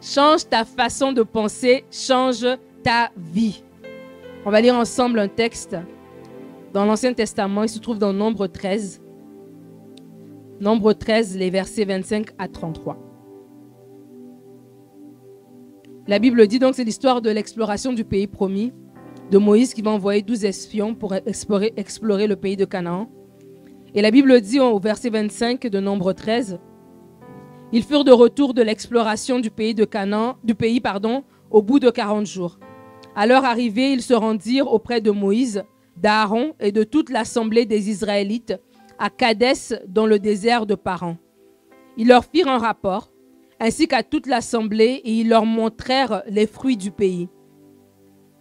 change ta façon de penser, change ta vie. On va lire ensemble un texte dans l'Ancien Testament, il se trouve dans Nombre 13. Nombre 13, les versets 25 à 33. La Bible dit donc, c'est l'histoire de l'exploration du pays promis, de Moïse qui va envoyer 12 espions pour explorer, explorer le pays de Canaan. Et la Bible dit au verset 25 de Nombre 13, ils furent de retour de l'exploration du pays du pardon, au bout de 40 jours. À leur arrivée, ils se rendirent auprès de Moïse, d'Aaron et de toute l'assemblée des Israélites à Kadès dans le désert de Paran. Ils leur firent un rapport, ainsi qu'à toute l'assemblée, et ils leur montrèrent les fruits du pays.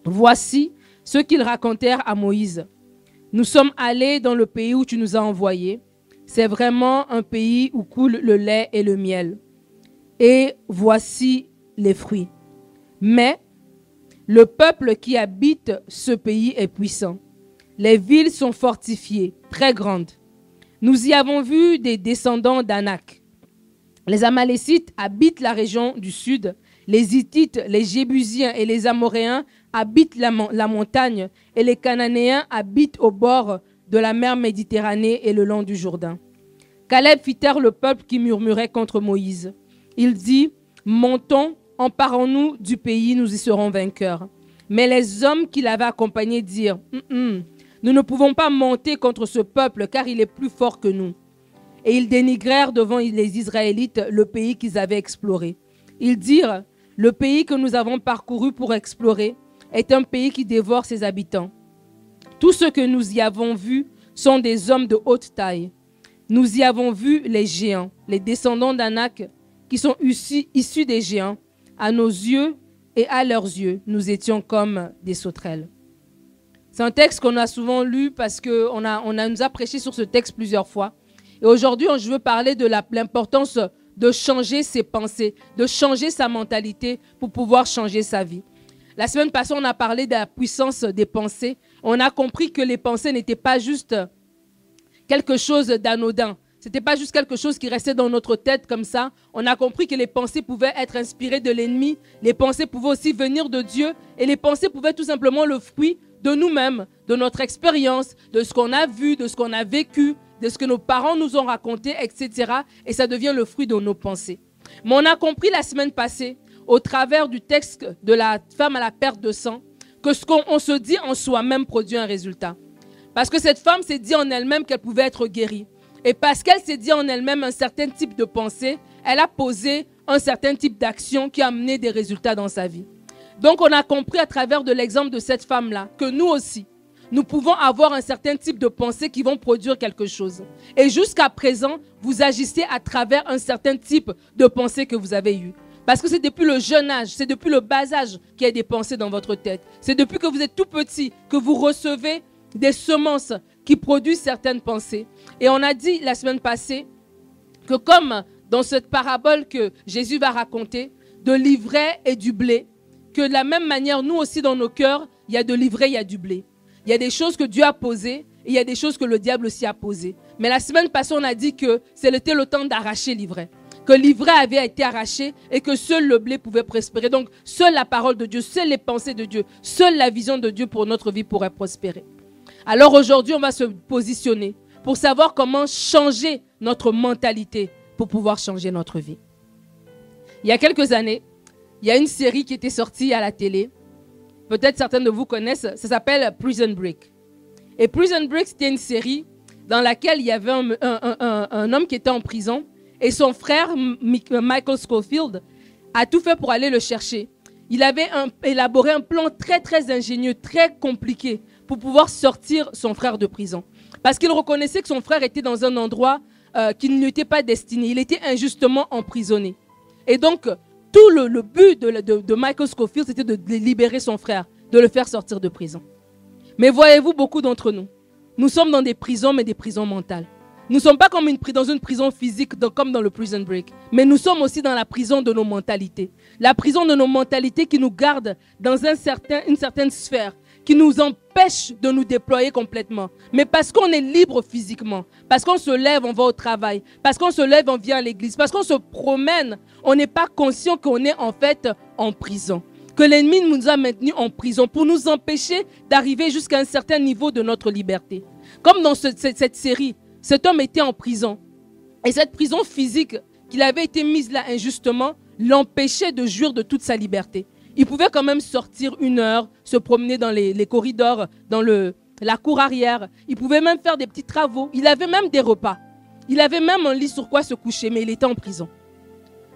Voici ce qu'ils racontèrent à Moïse. Nous sommes allés dans le pays où tu nous as envoyés. C'est vraiment un pays où coule le lait et le miel. Et voici les fruits. Mais le peuple qui habite ce pays est puissant. Les villes sont fortifiées, très grandes. Nous y avons vu des descendants d'Anak. Les Amalécites habitent la région du sud. Les Hittites, les Jébusiens et les Amoréens habitent la, montagne. Et les Cananéens habitent au bord de la mer Méditerranée et le long du Jourdain. Caleb fit taire le peuple qui murmurait contre Moïse. Il dit, Montons, emparons-nous du pays, nous y serons vainqueurs. Mais les hommes qui l'avaient accompagné dirent, nous ne pouvons pas monter contre ce peuple car il est plus fort que nous. Et ils dénigrèrent devant les Israélites le pays qu'ils avaient exploré. Ils dirent, le pays que nous avons parcouru pour explorer est un pays qui dévore ses habitants. Tous ceux que nous y avons vus sont des hommes de haute taille. Nous y avons vu les géants, les descendants d'Anak, qui sont issus des géants. À nos yeux et à leurs yeux, nous étions comme des sauterelles. C'est un texte qu'on a souvent lu parce qu'on a, nous a prêché sur ce texte plusieurs fois. Et aujourd'hui, je veux parler de l'importance de changer ses pensées, de changer sa mentalité pour pouvoir changer sa vie. La semaine passée, on a parlé de la puissance des pensées. On a compris que les pensées n'étaient pas juste quelque chose d'anodin. Ce n'était pas juste quelque chose qui restait dans notre tête comme ça. On a compris que les pensées pouvaient être inspirées de l'ennemi. Les pensées pouvaient aussi venir de Dieu. Et les pensées pouvaient tout simplement le fruit de nous-mêmes, de notre expérience, de ce qu'on a vu, de ce qu'on a vécu, de ce que nos parents nous ont raconté, etc. Et ça devient le fruit de nos pensées. Mais on a compris la semaine passée, au travers du texte de la femme à la perte de sang, que ce qu'on se dit en soi-même produit un résultat. Parce que cette femme s'est dit en elle-même qu'elle pouvait être guérie. Et parce qu'elle s'est dit en elle-même un certain type de pensée, elle a posé un certain type d'action qui a amené des résultats dans sa vie. Donc on a compris à travers de l'exemple de cette femme-là que nous aussi, nous pouvons avoir un certain type de pensée qui vont produire quelque chose. Et jusqu'à présent, vous agissez à travers un certain type de pensée que vous avez eu. Parce que c'est depuis le jeune âge, c'est depuis le bas âge qu'il y a des pensées dans votre tête. C'est depuis que vous êtes tout petit que vous recevez des semences qui produisent certaines pensées. Et on a dit la semaine passée que comme dans cette parabole que Jésus va raconter, de l'ivraie et du blé, que de la même manière, nous aussi dans nos cœurs, il y a de l'ivraie, il y a du blé. Il y a des choses que Dieu a posées et il y a des choses que le diable aussi a posées. Mais la semaine passée, on a dit que c'était le temps d'arracher l'ivraie. Que l'ivraie avait été arraché et que seul le blé pouvait prospérer. Donc, seule la parole de Dieu, seules les pensées de Dieu, seule la vision de Dieu pour notre vie pourrait prospérer. Alors aujourd'hui, on va se positionner pour savoir comment changer notre mentalité pour pouvoir changer notre vie. Il y a quelques années, il y a une série qui était sortie à la télé. Peut-être certains de vous connaissent. Ça s'appelle Prison Break. Et Prison Break, c'était une série dans laquelle il y avait un, homme qui était en prison et son frère, Michael Schofield, a tout fait pour aller le chercher. Il avait élaboré un plan très très ingénieux, très compliqué pour pouvoir sortir son frère de prison. Parce qu'il reconnaissait que son frère était dans un endroit euh, qui ne lui était pas destiné. Il était injustement emprisonné. Et donc, tout le, but de, Michael Scofield, c'était de libérer son frère, de le faire sortir de prison. Mais voyez-vous, beaucoup d'entre nous, nous sommes dans des prisons, mais des prisons mentales. Nous ne sommes pas comme dans une prison physique, comme dans le prison break, mais nous sommes aussi dans la prison de nos mentalités. La prison de nos mentalités qui nous garde dans une certaine sphère, qui nous empêche de nous déployer complètement. Mais parce qu'on est libre physiquement, parce qu'on se lève, on va au travail, parce qu'on se lève, on vient à l'église, parce qu'on se promène, on n'est pas conscient qu'on est en fait en prison. Que l'ennemi nous a maintenus en prison pour nous empêcher d'arriver jusqu'à un certain niveau de notre liberté. Comme dans cette série, cet homme était en prison. Et cette prison physique qu'il avait été mise là injustement l'empêchait de jouir de toute sa liberté. Il pouvait quand même sortir une heure, se promener dans les, corridors, dans le, la cour arrière. Il pouvait même faire des petits travaux. Il avait même des repas. Il avait même un lit sur quoi se coucher, mais il était en prison.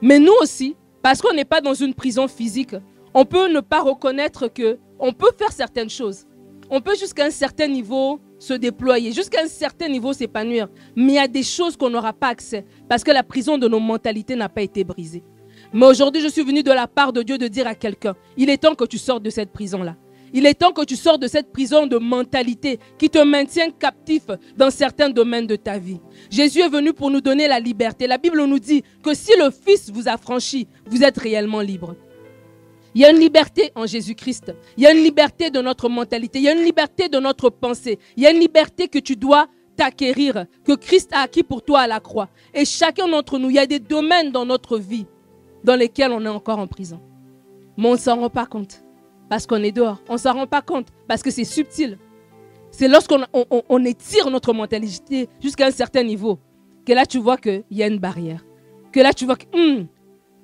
Mais nous aussi, parce qu'on n'est pas dans une prison physique, on peut ne pas reconnaître que on peut faire certaines choses. On peut jusqu'à un certain niveau se déployer, jusqu'à un certain niveau s'épanouir. Mais il y a des choses qu'on n'aura pas accès parce que la prison de nos mentalités n'a pas été brisée. Mais aujourd'hui, je suis venu de la part de Dieu de dire à quelqu'un, il est temps que tu sortes de cette prison-là. Il est temps que tu sortes de cette prison de mentalité qui te maintient captif dans certains domaines de ta vie. Jésus est venu pour nous donner la liberté. La Bible nous dit que si le Fils vous a franchi, vous êtes réellement libre. Il y a une liberté en Jésus-Christ. Il y a une liberté de notre mentalité. Il y a une liberté de notre pensée. Il y a une liberté que tu dois t'acquérir, que Christ a acquis pour toi à la croix. Et chacun d'entre nous, il y a des domaines dans notre vie dans lesquels on est encore en prison. Mais on ne s'en rend pas compte parce qu'on est dehors. On ne s'en rend pas compte parce que c'est subtil. C'est lorsqu'on on, étire notre mentalité jusqu'à un certain niveau que là tu vois qu'il y a une barrière. Que là tu vois qu'il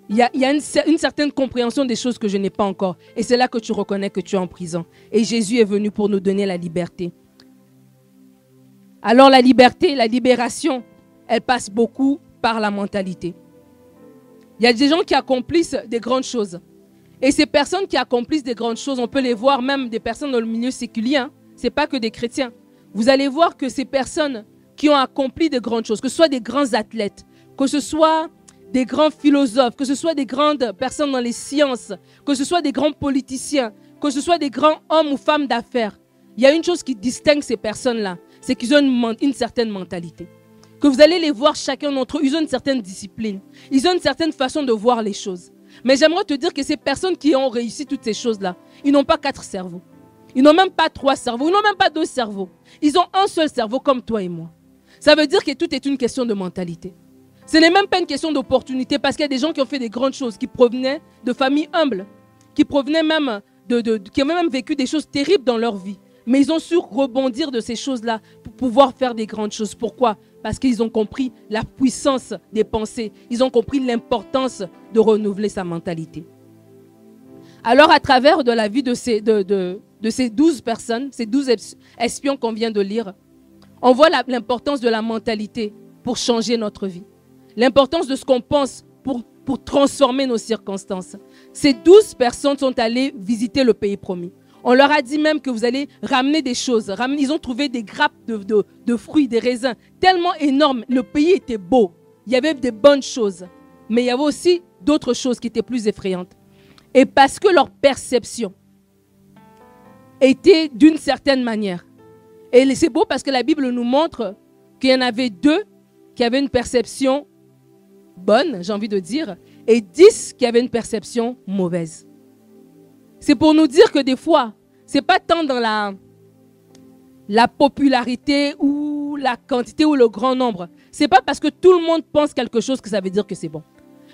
hmm, y a, une, certaine compréhension des choses que je n'ai pas encore. Et c'est là que tu reconnais que tu es en prison. Et Jésus est venu pour nous donner la liberté. Alors la liberté, la libération, elle passe beaucoup par la mentalité. Il y a des gens qui accomplissent des grandes choses. Et ces personnes qui accomplissent des grandes choses, on peut les voir même des personnes dans le milieu séculier. Hein. Ce n'est pas que des chrétiens. Vous allez voir que ces personnes qui ont accompli de grandes choses, que ce soit des grands athlètes, que ce soit des grands philosophes, que ce soit des grandes personnes dans les sciences, que ce soit des grands politiciens, que ce soit des grands hommes ou femmes d'affaires, il y a une chose qui distingue ces personnes-là, c'est qu'ils ont une, certaine mentalité que vous allez les voir chacun d'entre eux, ils ont une certaine discipline, ils ont une certaine façon de voir les choses. Mais j'aimerais te dire que ces personnes qui ont réussi toutes ces choses-là, ils n'ont pas quatre cerveaux. Ils n'ont même pas trois cerveaux, ils n'ont même pas deux cerveaux. Ils ont un seul cerveau comme toi et moi. Ça veut dire que tout est une question de mentalité. Ce n'est même pas une question d'opportunité parce qu'il y a des gens qui ont fait des grandes choses, qui provenaient de familles humbles, qui provenaient même de, de, qui ont même vécu des choses terribles dans leur vie. Mais ils ont su rebondir de ces choses-là pour pouvoir faire des grandes choses. Pourquoi? Parce qu'ils ont compris la puissance des pensées. Ils ont compris l'importance de renouveler sa mentalité. Alors, à travers de la vie de ces, de, de, ces douze personnes, ces douze espions qu'on vient de lire, on voit l'importance de la mentalité pour changer notre vie. L'importance de ce qu'on pense pour, pour transformer nos circonstances. Ces douze personnes sont allées visiter le pays promis. On leur a dit même que vous allez ramener des choses. Ils ont trouvé des grappes de, fruits, des raisins, tellement énormes. Le pays était beau. Il y avait des bonnes choses. Mais il y avait aussi d'autres choses qui étaient plus effrayantes. Et parce que leur perception était d'une certaine manière. Et c'est beau parce que la Bible nous montre qu'il y en avait deux qui avaient une perception bonne, j'ai envie de dire, et dix qui avaient une perception mauvaise. C'est pour nous dire que des fois, ce n'est pas tant dans la, la popularité ou la quantité ou le grand nombre. Ce n'est pas parce que tout le monde pense quelque chose que ça veut dire que c'est bon.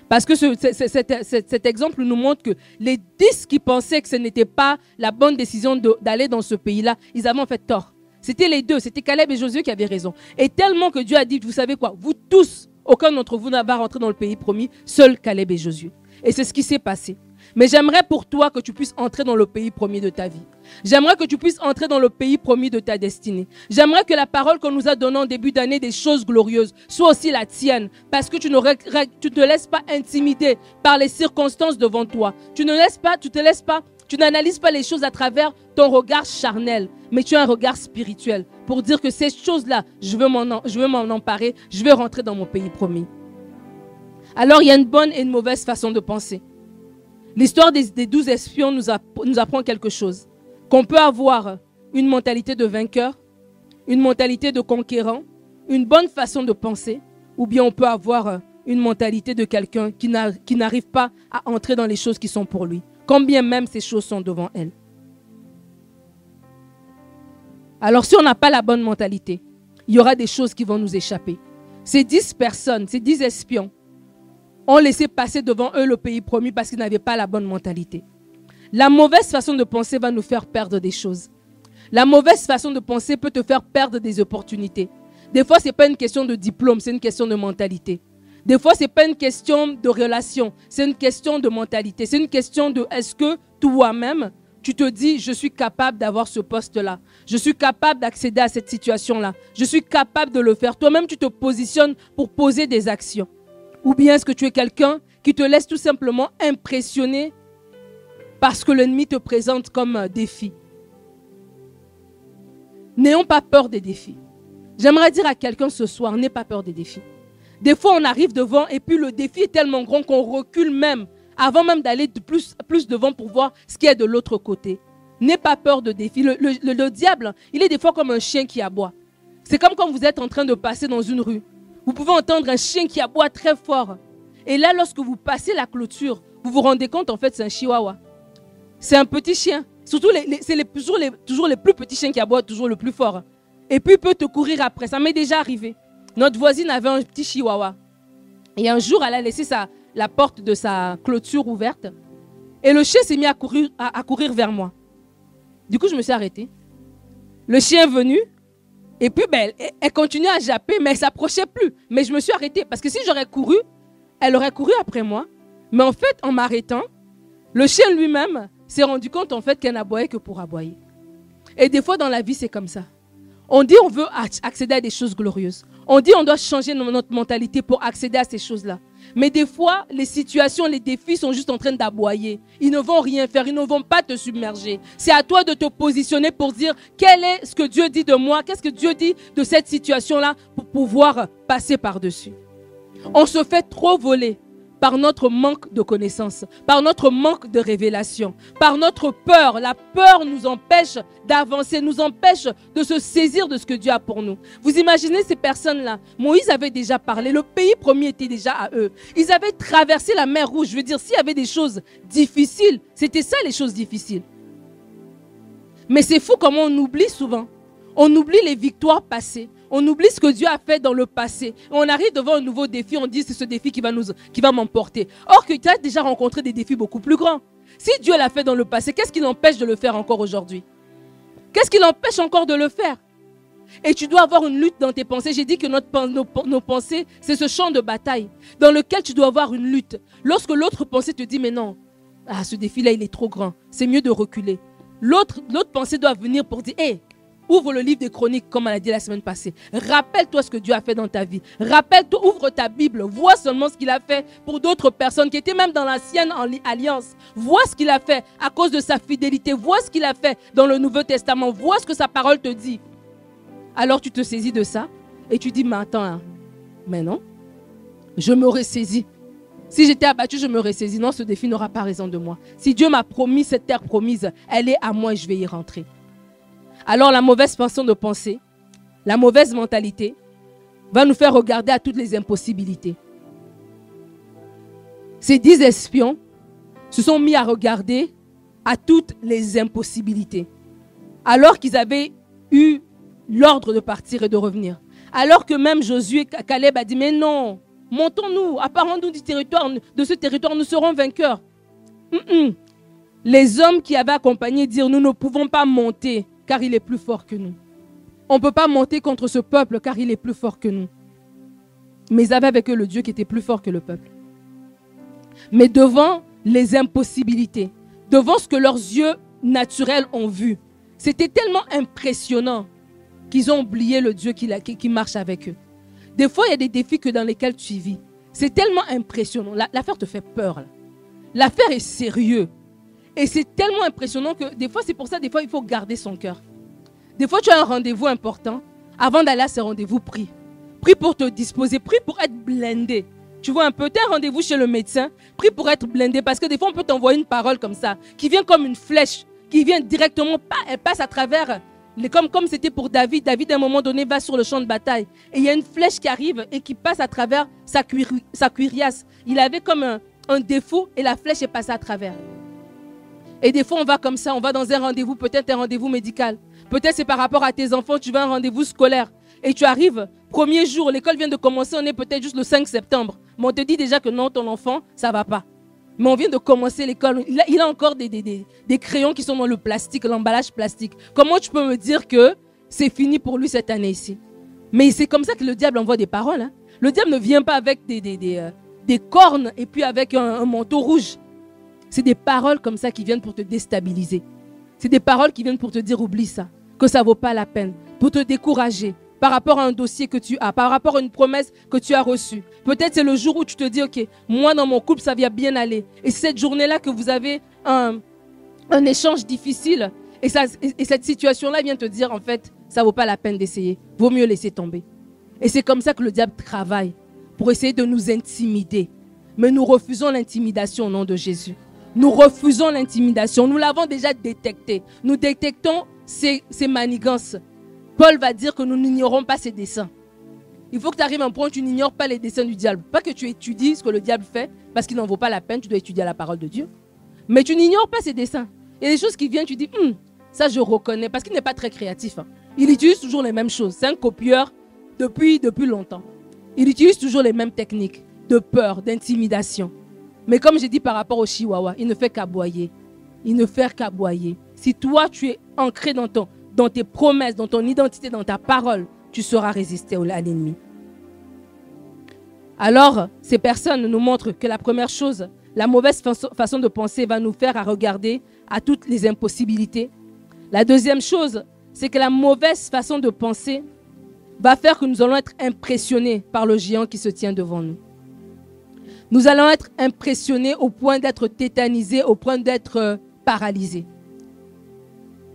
Parce que cet, exemple nous montre que les dix qui pensaient que ce n'était pas la bonne décision d'aller dans ce pays-là, ils avaient en fait tort. C'était les deux, c'était Caleb et Josué qui avaient raison. Et tellement que Dieu a dit, vous savez quoi, vous tous, aucun d'entre vous n'a pas rentré dans le pays promis, seul Caleb et Josué. Et c'est ce qui s'est passé. Mais j'aimerais pour toi que tu puisses entrer dans le pays promis de ta vie. J'aimerais que tu puisses entrer dans le pays promis de ta destinée. J'aimerais que la parole qu'on nous a donnée en début d'année des choses glorieuses soit aussi la tienne. Parce que tu ne te laisses pas intimider par les circonstances devant toi. Tu ne laisses pas, tu te laisses pas, tu n'analyses pas les choses à travers ton regard charnel, mais tu as un regard spirituel pour dire que ces choses-là, je veux m'en emparer, je veux rentrer dans mon pays promis. Alors il y a une bonne et une mauvaise façon de penser. L'histoire des, douze espions nous, apprend quelque chose. Qu'on peut avoir une mentalité de vainqueur, une mentalité de conquérant, une bonne façon de penser, ou bien on peut avoir une mentalité de quelqu'un qui n'arrive pas à entrer dans les choses qui sont pour lui, quand bien même ces choses sont devant elle. Alors si on n'a pas la bonne mentalité, il y aura des choses qui vont nous échapper. Ces dix personnes, ces dix espions, ont laissé passer devant eux le pays promis parce qu'ils n'avaient pas la bonne mentalité. La mauvaise façon de penser va nous faire perdre des choses. La mauvaise façon de penser peut te faire perdre des opportunités. Des fois, ce n'est pas une question de diplôme, c'est une question de mentalité. Des fois, ce n'est pas une question de relation, c'est une question de mentalité. C'est une question de est-ce que toi-même, tu te dis, je suis capable d'avoir ce poste-là. Je suis capable d'accéder à cette situation-là. Je suis capable de le faire. Toi-même, tu te positionnes pour poser des actions. Ou bien est-ce que tu es quelqu'un qui te laisse tout simplement impressionner parce que l'ennemi te présente comme un défi? N'ayons pas peur des défis. J'aimerais dire à quelqu'un ce soir, n'aie pas peur des défis. Des fois, on arrive devant et puis le défi est tellement grand qu'on recule même avant même d'aller plus, plus devant pour voir ce qui est de l'autre côté. N'aie pas peur de défis. Le, le, diable, il est des fois comme un chien qui aboie. C'est comme quand vous êtes en train de passer dans une rue. Vous pouvez entendre un chien qui aboie très fort. Et là, lorsque vous passez la clôture, vous vous rendez compte, en fait, c'est un chihuahua. C'est un petit chien. Surtout, c'est toujours, les, toujours les plus petits chiens qui aboient toujours le plus fort. Et puis, il peut te courir après. Ça m'est déjà arrivé. Notre voisine avait un petit chihuahua. Et un jour, elle a laissé sa, la porte de sa clôture ouverte. Et le chien s'est mis à courir, à, vers moi. Du coup, je me suis arrêtée. Le chien est venu. Et puis, ben, elle, elle continuait à japper, mais elle s'approchait plus. Mais je me suis arrêtée. Parce que si j'aurais couru, elle aurait couru après moi. Mais en fait, en m'arrêtant, le chien lui-même s'est rendu compte en fait qu'elle n'aboyait que pour aboyer. Et des fois dans la vie, c'est comme ça. On dit on veut accéder à des choses glorieuses. On dit on doit changer notre mentalité pour accéder à ces choses-là. Mais des fois, les situations, les défis sont juste en train d'aboyer. Ils ne vont rien faire, ils ne vont pas te submerger. C'est à toi de te positionner pour dire quel est ce que Dieu dit de moi, qu'est-ce que Dieu dit de cette situation-là? Pour pouvoir passer par-dessus. On se fait trop voler par notre manque de connaissances, par notre manque de révélation, par notre peur. La peur nous empêche d'avancer, nous empêche de se saisir de ce que Dieu a pour nous. Vous imaginez ces personnes-là Moïse avait déjà parlé, le pays promis était déjà à eux. Ils avaient traversé la mer rouge. Je veux dire, s'il y avait des choses difficiles, c'était ça les choses difficiles. Mais c'est fou comment on oublie souvent. On oublie les victoires passées. On oublie ce que Dieu a fait dans le passé. On arrive devant un nouveau défi, on dit c'est ce défi qui va nous, qui va m'emporter. Or que tu as déjà rencontré des défis beaucoup plus grands. Si Dieu l'a fait dans le passé, qu'est-ce qui l'empêche de le faire encore aujourd'hui? Qu'est-ce qui l'empêche encore de le faire? Et tu dois avoir une lutte dans tes pensées. J'ai dit que notre, nos, pensées, c'est ce champ de bataille dans lequel tu dois avoir une lutte. Lorsque l'autre pensée te dit, mais non, ah, ce défi-là, il est trop grand. C'est mieux de reculer. L'autre pensée doit venir pour dire, hé, Ouvre le livre des chroniques, comme on a dit la semaine passée. Rappelle-toi ce que Dieu a fait dans ta vie. Rappelle-toi, ouvre ta Bible. Vois seulement ce qu'il a fait pour d'autres personnes qui étaient même dans l'ancienne alliance. Vois ce qu'il a fait à cause de sa fidélité. Vois ce qu'il a fait dans le Nouveau Testament. Vois ce que sa parole te dit. Alors tu te saisis de ça et tu dis, mais attends, hein. mais non, je me ressaisis. Si j'étais abattu, je me ressaisis. Non, ce défi n'aura pas raison de moi. Si Dieu m'a promis cette terre promise, elle est à moi et je vais y rentrer. Alors la mauvaise façon de penser, la mauvaise mentalité va nous faire regarder à toutes les impossibilités. Ces dix espions se sont mis à regarder à toutes les impossibilités. Alors qu'ils avaient eu l'ordre de partir et de revenir. Alors que même Josué, Caleb a dit, mais non, montons-nous, apparons-nous du territoire, de ce territoire, nous serons vainqueurs. Les hommes qui avaient accompagné dirent, nous ne pouvons pas monter car il est plus fort que nous. On ne peut pas monter contre ce peuple car il est plus fort que nous. Mais ils avaient avec eux le Dieu qui était plus fort que le peuple. Mais devant les impossibilités, devant ce que leurs yeux naturels ont vu, c'était tellement impressionnant qu'ils ont oublié le Dieu qui, marche avec eux. Des fois, il y a des défis que dans lesquels tu vis. C'est tellement impressionnant. L'affaire te fait peur. L'affaire est sérieuse. Et c'est tellement impressionnant que des fois, c'est pour ça, des fois, il faut garder son cœur. Des fois, tu as un rendez-vous important. Avant d'aller à ce rendez-vous, prie. Prie pour te disposer, prie pour être blindé. Tu vois un peu, un rendez-vous chez le médecin, prie pour être blindé. Parce que des fois, on peut t'envoyer une parole comme ça, qui vient comme une flèche, qui vient directement, elle passe à travers. Comme comme c'était pour David. David, à un moment donné, va sur le champ de bataille. Et il y a une flèche qui arrive et qui passe à travers sa, sa cuirasse. Il avait comme un défaut et la flèche est passée à travers. Et des fois, on va comme ça, on va dans un rendez-vous, peut-être un rendez-vous médical. Peut-être c'est par rapport à tes enfants, tu veux un rendez-vous scolaire et tu arrives, premier jour, l'école vient de commencer, on est peut-être juste le 5 septembre. Mais on te dit déjà que non, ton enfant, ça va pas. Mais on vient de commencer l'école. Il a, encore des, des, crayons qui sont dans le plastique, l'emballage plastique. Comment tu peux me dire que c'est fini pour lui cette année ici? Mais c'est comme ça que le diable envoie des paroles. Hein. Le diable ne vient pas avec des, des, euh, cornes et puis avec un manteau rouge. C'est des paroles comme ça qui viennent pour te déstabiliser. C'est des paroles qui viennent pour te dire oublie ça, que ça vaut pas la peine, pour te décourager par rapport à un dossier que tu as, par rapport à une promesse que tu as reçue. Peut-être c'est le jour où tu te dis ok, moi dans mon couple ça vient bien aller. Et c'est cette journée-là que vous avez un, un échange difficile et, ça, et cette situation-là vient te dire en fait ça vaut pas la peine d'essayer, vaut mieux laisser tomber. Et c'est comme ça que le diable travaille pour essayer de nous intimider. Mais nous refusons l'intimidation au nom de Jésus. Nous refusons l'intimidation. Nous l'avons déjà détecté. Nous détectons ces, manigances. Paul va dire que nous n'ignorons pas ses desseins. Il faut que tu arrives à un point où tu n'ignores pas les desseins du diable. Pas que tu étudies ce que le diable fait, parce qu'il n'en vaut pas la peine, tu dois étudier la parole de Dieu. Mais tu n'ignores pas ses desseins. Il y a des choses qui viennent, tu dis, hum, ça je reconnais, parce qu'il n'est pas très créatif. Hein. Il utilise toujours les mêmes choses. C'est un copieur depuis, depuis longtemps. Il utilise toujours les mêmes techniques de peur, d'intimidation. Mais comme j'ai dit par rapport au chihuahua, il ne fait qu'aboyer. Il ne fait qu'aboyer. Si toi, tu es ancré dans, ton, dans tes promesses, dans ton identité, dans ta parole, tu sauras résister à l'ennemi. Alors, ces personnes nous montrent que la première chose, la mauvaise façon de penser va nous faire à regarder à toutes les impossibilités. La deuxième chose, c'est que la mauvaise façon de penser va faire que nous allons être impressionnés par le géant qui se tient devant nous. Nous allons être impressionnés au point d'être tétanisés, au point d'être euh, paralysés.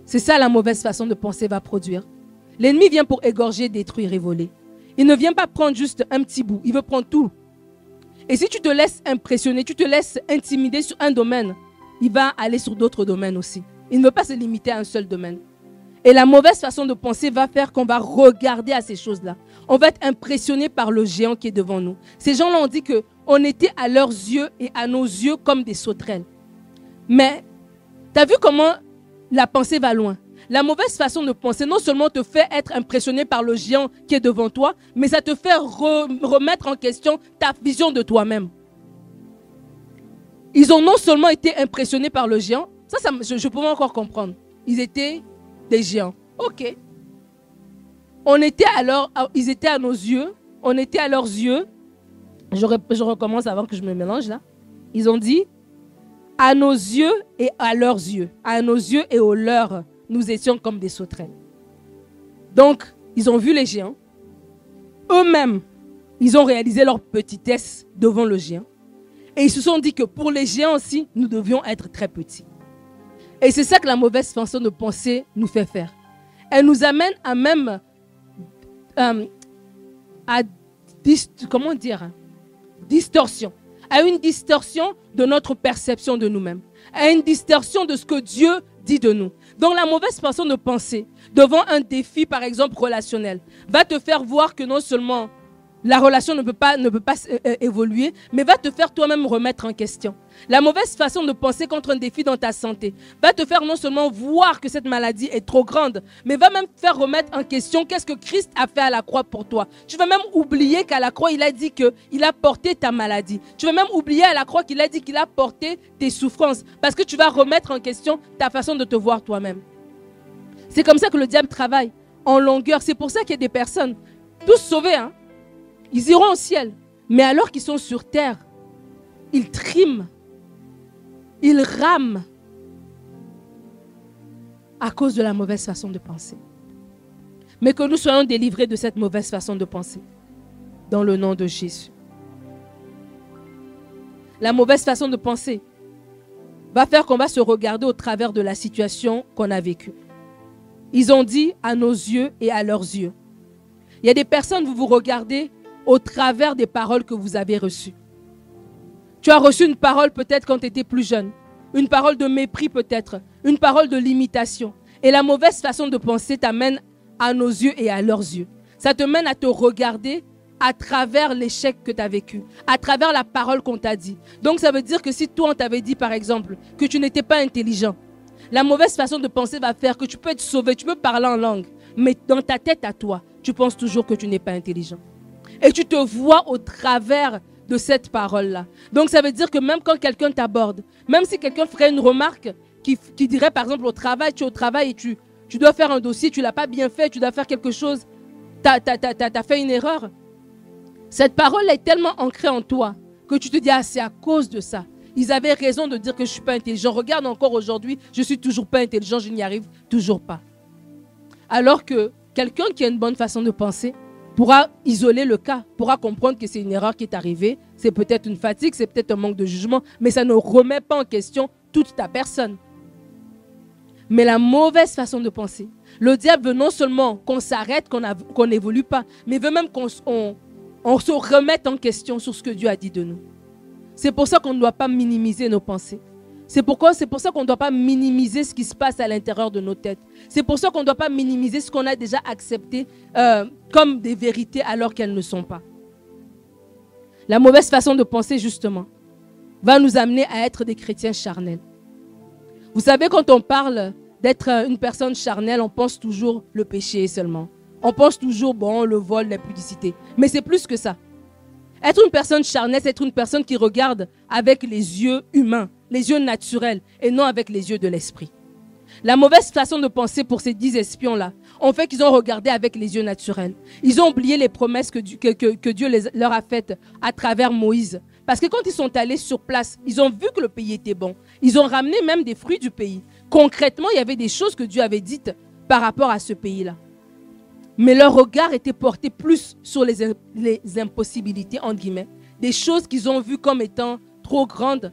C'est ça la mauvaise façon de penser va produire. L'ennemi vient pour égorger, détruire et voler. Il ne vient pas prendre juste un petit bout, il veut prendre tout. Et si tu te laisses impressionner, tu te laisses intimider sur un domaine, il va aller sur d'autres domaines aussi. Il ne veut pas se limiter à un seul domaine. Et la mauvaise façon de penser va faire qu'on va regarder à ces choses-là. On va être impressionné par le géant qui est devant nous. Ces gens-là ont dit que on était à leurs yeux et à nos yeux comme des sauterelles. Mais tu as vu comment la pensée va loin? La mauvaise façon de penser non seulement te fait être impressionné par le géant qui est devant toi, mais ça te fait remettre en question ta vision de toi-même. Ils ont non seulement été impressionnés par le géant, ça, je, je pouvais encore comprendre. Ils étaient des géants. Ok. On était alors, ils étaient à nos yeux, on était à leurs yeux, je, recommence avant que je me mélange là. Ils ont dit, à nos yeux et à leurs yeux, à nos yeux et aux leurs, nous étions comme des sauterelles. Donc, ils ont vu les géants. Eux-mêmes, ils ont réalisé leur petitesse devant le géant. Et ils se sont dit que pour les géants aussi, nous devions être très petits. Et c'est ça que la mauvaise façon de penser nous fait faire. Elle nous amène à même euh, à comment dire distorsion, à une distorsion de notre perception de nous-mêmes, à une distorsion de ce que Dieu dit de nous. Donc la mauvaise façon de penser devant un défi, par exemple relationnel, va te faire voir que non seulement la relation ne peut pas, ne euh, euh, évoluer, mais va te faire toi-même remettre en question. La mauvaise façon de penser contre un défi dans ta santé va te faire non seulement voir que cette maladie est trop grande, mais va même faire remettre en question qu'est-ce que Christ a fait à la croix pour toi. Tu vas même oublier qu'à la croix, il a dit qu'il a porté ta maladie. Tu vas même oublier à la croix qu'il a dit qu'il a porté tes souffrances, parce que tu vas remettre en question ta façon de te voir toi-même. C'est comme ça que le diable travaille, en longueur. C'est pour ça qu'il y a des personnes, tous sauvés, hein, ils iront au ciel. Mais alors qu'ils sont sur terre, ils triment, ils rament à cause de la mauvaise façon de penser. Mais que nous soyons délivrés de cette mauvaise façon de penser. Dans le nom de Jésus. La mauvaise façon de penser va faire qu'on va se regarder au travers de la situation qu'on a vécue. Ils ont dit à nos yeux et à leurs yeux. Il y a des personnes, vous vous regardez au travers des paroles que vous avez reçues. Tu as reçu une parole peut-être quand tu étais plus jeune, une parole de mépris peut-être, une parole de limitation. Et la mauvaise façon de penser t'amène à nos yeux et à leurs yeux. Ça te mène à te regarder à travers l'échec que tu as vécu, à travers la parole qu'on t'a dit. Donc ça veut dire que si toi on t'avait dit par exemple que tu n'étais pas intelligent, La mauvaise façon de penser va faire que tu peux être sauvé, tu peux parler en langue, mais dans ta tête à toi, tu penses toujours que tu n'es pas intelligent. Et tu te vois au travers de cette parole-là. Donc ça veut dire que même quand quelqu'un t'aborde, même si quelqu'un ferait une remarque qui, dirait par exemple au travail, tu es au travail et tu, tu dois faire un dossier, tu l'as pas bien fait, tu dois faire quelque chose, tu as, fait une erreur. Cette parole est tellement ancrée en toi que tu te dis, ah c'est à cause de ça. Ils avaient raison de dire que je suis pas intelligent. Regarde encore aujourd'hui, je suis toujours pas intelligent, je n'y arrive toujours pas. Alors que quelqu'un qui a une bonne façon de penser pourra isoler le cas, pourra comprendre que c'est une erreur qui est arrivée, c'est peut-être une fatigue, c'est peut-être un manque de jugement, mais ça ne remet pas en question toute ta personne. Mais la mauvaise façon de penser, le diable veut non seulement qu'on s'arrête, qu'on n'évolue pas, mais veut même qu'on on se remette en question sur ce que Dieu a dit de nous. C'est pour ça qu'on ne doit pas minimiser nos pensées. C'est pourquoi c'est pour ça qu'on ne doit pas minimiser ce qui se passe à l'intérieur de nos têtes. C'est pour ça qu'on ne doit pas minimiser ce qu'on a déjà accepté euh, comme des vérités alors qu'elles ne sont pas. La mauvaise façon de penser, justement, va nous amener à être des chrétiens charnels. Vous savez, quand on parle d'être une personne charnelle, on pense toujours le péché seulement. On pense toujours, bon, le vol, la publicité. Mais c'est plus que ça. Être une personne charnelle, c'est être une personne qui regarde avec les yeux humains, les yeux naturels, et non avec les yeux de l'esprit. La mauvaise façon de penser pour ces dix espions-là ont fait qu'ils ont regardé avec les yeux naturels. Ils ont oublié les promesses que Dieu, que, Dieu leur a faites à travers Moïse. Parce que quand ils sont allés sur place, ils ont vu que le pays était bon. Ils ont ramené même des fruits du pays. Concrètement, il y avait des choses que Dieu avait dites par rapport à ce pays-là mais leur regard était porté plus sur les, les impossibilités, entre guillemets, des choses qu'ils ont vues comme étant trop grandes.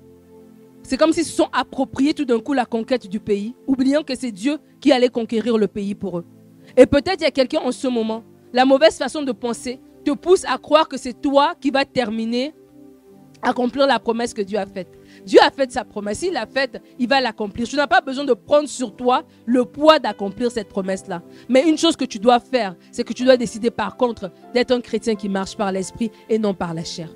C'est comme s'ils se sont appropriés tout d'un coup la conquête du pays, oubliant que c'est Dieu qui allait conquérir le pays pour eux. Et peut-être il y a quelqu'un en ce moment, la mauvaise façon de penser te pousse à croire que c'est toi qui vas terminer, accomplir la promesse que Dieu a faite. Dieu a fait sa promesse. Il l'a faite, il va l'accomplir. Tu n'as pas besoin de prendre sur toi le poids d'accomplir cette promesse-là. Mais une chose que tu dois faire, c'est que tu dois décider par contre d'être un chrétien qui marche par l'esprit et non par la chair.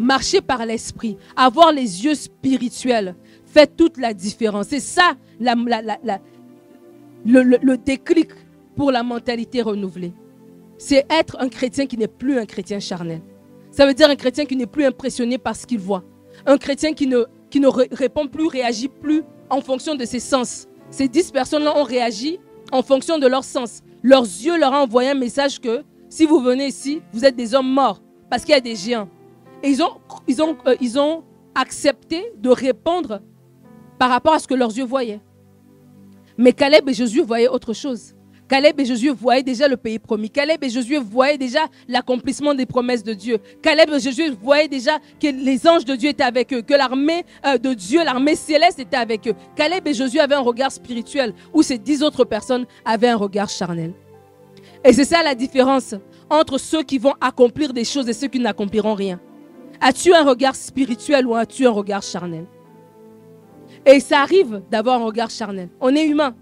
Marcher par l'esprit, avoir les yeux spirituels, fait toute la différence. C'est ça la, le, le déclic pour la mentalité renouvelée. C'est être un chrétien qui n'est plus un chrétien charnel. Ça veut dire un chrétien qui n'est plus impressionné par ce qu'il voit. Un chrétien qui ne, qui ne répond plus, réagit plus en fonction de ses sens. Ces dix personnes-là ont réagi en fonction de leurs sens. Leurs yeux leur ont envoyé un message que si vous venez ici, vous êtes des hommes morts parce qu'il y a des géants. Et ils ont, ils ont, euh, ils ont accepté de répondre par rapport à ce que leurs yeux voyaient. Mais Caleb et Jésus voyaient autre chose. Caleb et Josué voyaient déjà le pays promis. Caleb et Josué voyaient déjà l'accomplissement des promesses de Dieu. Caleb et Josué voyaient déjà que les anges de Dieu étaient avec eux, que l'armée euh, de Dieu, l'armée céleste était avec eux. Caleb et Josué avaient un regard spirituel où ces dix autres personnes avaient un regard charnel. Et c'est ça la différence entre ceux qui vont accomplir des choses et ceux qui n'accompliront rien. As-tu un regard spirituel ou as-tu un regard charnel? Et ça arrive d'avoir un regard charnel. On est humain.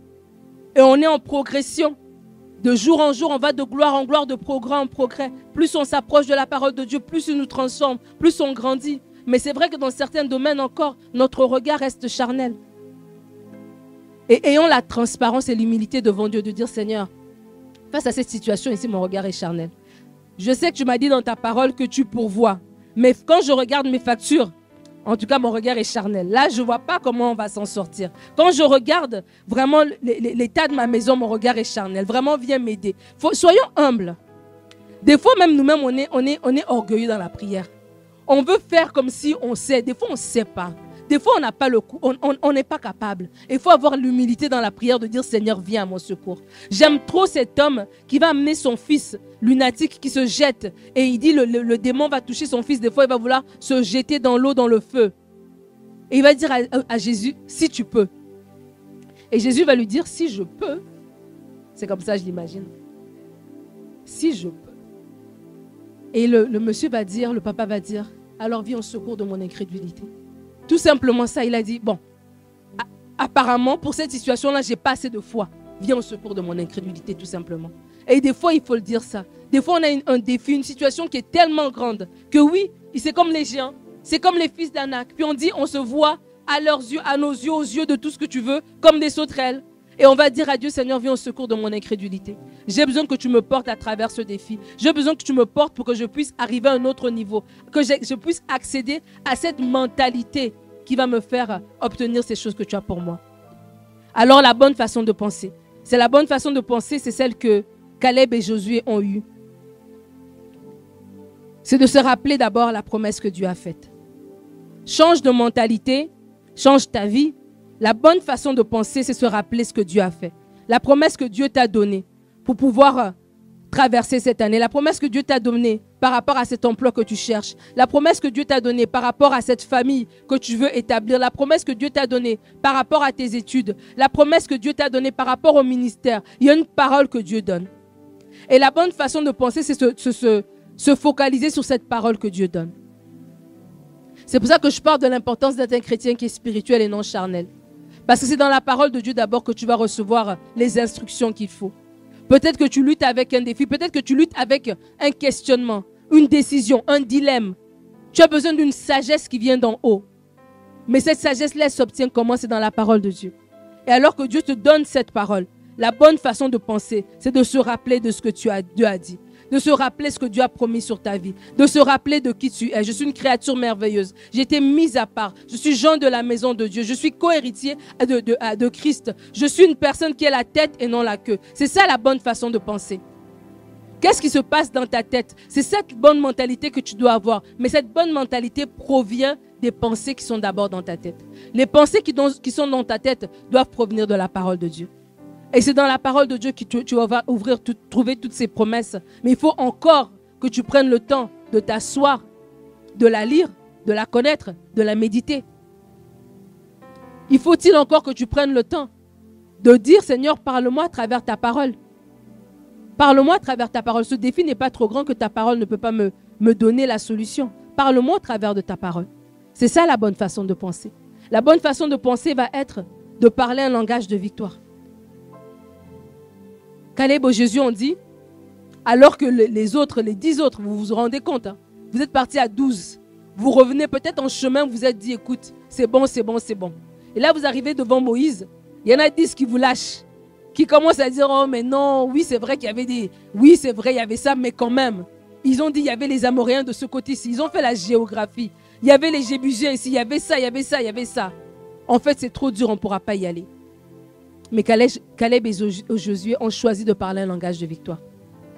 Et on est en progression. De jour en jour, on va de gloire en gloire, de progrès en progrès. Plus on s'approche de la parole de Dieu, plus il nous transforme, plus on grandit. Mais c'est vrai que dans certains domaines encore, notre regard reste charnel. Et ayons la transparence et l'humilité devant Dieu de dire Seigneur, face à cette situation ici, mon regard est charnel. Je sais que tu m'as dit dans ta parole que tu pourvois. Mais quand je regarde mes factures, en tout cas, mon regard est charnel. Là, je ne vois pas comment on va s'en sortir. Quand je regarde vraiment l'état de ma maison, mon regard est charnel. Vraiment, viens m'aider. Soyons humbles. Des fois, même nous-mêmes, on est, on, est, on est orgueilleux dans la prière. On veut faire comme si on sait. Des fois, on ne sait pas. Des fois, on n'a pas le coup, on n'est pas capable. Il faut avoir l'humilité dans la prière de dire Seigneur, viens à mon secours. J'aime trop cet homme qui va amener son fils lunatique qui se jette et il dit le, démon va toucher son fils. Des fois, il va vouloir se jeter dans l'eau, dans le feu. Et il va dire à, Jésus Si tu peux. Et Jésus va lui dire Si je peux. C'est comme ça, je l'imagine. Si je peux. Et le monsieur va dire, le papa va dire Alors viens au secours de mon incrédulité. Tout simplement ça, il a dit, bon, apparemment, pour cette situation-là, j'ai pas assez de foi. Viens au secours de mon incrédulité, tout simplement. Et des fois, il faut le dire ça. Des fois, on a un défi, une situation qui est tellement grande que oui, c'est comme les géants, c'est comme les fils d'Anak. Puis on dit, on se voit à leurs yeux, à nos yeux, aux yeux de tout ce que tu veux, comme des sauterelles. Et on va dire à Dieu, Seigneur, viens au secours de mon incrédulité. J'ai besoin que tu me portes à travers ce défi. J'ai besoin que tu me portes pour que je puisse arriver à un autre niveau, que je, puisse accéder à cette mentalité qui va me faire obtenir ces choses que tu as pour moi. Alors la bonne façon de penser, c'est la bonne façon de penser, c'est celle que Caleb et Josué ont eue. C'est de se rappeler d'abord la promesse que Dieu a faite. Change de mentalité, change ta vie, la bonne façon de penser, c'est se rappeler ce que Dieu a fait. La promesse que Dieu t'a donnée pour pouvoir euh, traverser cette année. La promesse que Dieu t'a donnée par rapport à cet emploi que tu cherches. La promesse que Dieu t'a donnée par rapport à cette famille que tu veux établir. La promesse que Dieu t'a donnée par rapport à tes études. La promesse que Dieu t'a donnée par rapport au ministère. Il y a une parole que Dieu donne. Et la bonne façon de penser, c'est se, se focaliser sur cette parole que Dieu donne. C'est pour ça que je parle de l'importance d'être un chrétien qui est spirituel et non charnel. Parce que c'est dans la parole de Dieu d'abord que tu vas recevoir les instructions qu'il faut. Peut-être que tu luttes avec un défi, peut-être que tu luttes avec un questionnement, une décision, un dilemme. Tu as besoin d'une sagesse qui vient d'en haut. Mais cette sagesse-là s'obtient comment? C'est dans la parole de Dieu. Et alors que Dieu te donne cette parole, la bonne façon de penser, c'est de se rappeler de ce que tu as, Dieu a dit de se rappeler ce que Dieu a promis sur ta vie, de se rappeler de qui tu es. Je suis une créature merveilleuse. J'ai été mise à part. Je suis Jean de la maison de Dieu. Je suis cohéritier de, de, de Christ. Je suis une personne qui est la tête et non la queue. C'est ça la bonne façon de penser. Qu'est-ce qui se passe dans ta tête? C'est cette bonne mentalité que tu dois avoir. Mais cette bonne mentalité provient des pensées qui sont d'abord dans ta tête. Les pensées qui, qui sont dans ta tête doivent provenir de la parole de Dieu. Et c'est dans la parole de Dieu que tu, vas ouvrir, trouver toutes ces promesses. Mais il faut encore que tu prennes le temps de t'asseoir, de la lire, de la connaître, de la méditer. Il faut-il encore que tu prennes le temps de dire, Seigneur, parle-moi à travers ta parole. Parle-moi à travers ta parole. Ce défi n'est pas trop grand que ta parole ne peut pas me, me donner la solution. Parle-moi à travers de ta parole. C'est ça la bonne façon de penser. La bonne façon de penser va être de parler un langage de victoire. Caleb et Jésus ont dit, alors que les autres, les dix autres, vous vous rendez compte, hein, vous êtes partis à douze. Vous revenez peut-être en chemin, vous vous êtes dit, écoute, c'est bon, c'est bon, c'est bon. Et là, vous arrivez devant Moïse, il y en a dix qui vous lâchent, qui commencent à dire, oh mais non, oui, c'est vrai qu'il y avait des... Oui, c'est vrai, il y avait ça, mais quand même. Ils ont dit, il y avait les Amoréens de ce côté-ci. Ils ont fait la géographie. Il y avait les Jébusiens ici, il y avait ça, il y avait ça, il y avait ça. En fait, c'est trop dur, on ne pourra pas y aller. Mais Caleb et Josué ont choisi de parler un langage de victoire.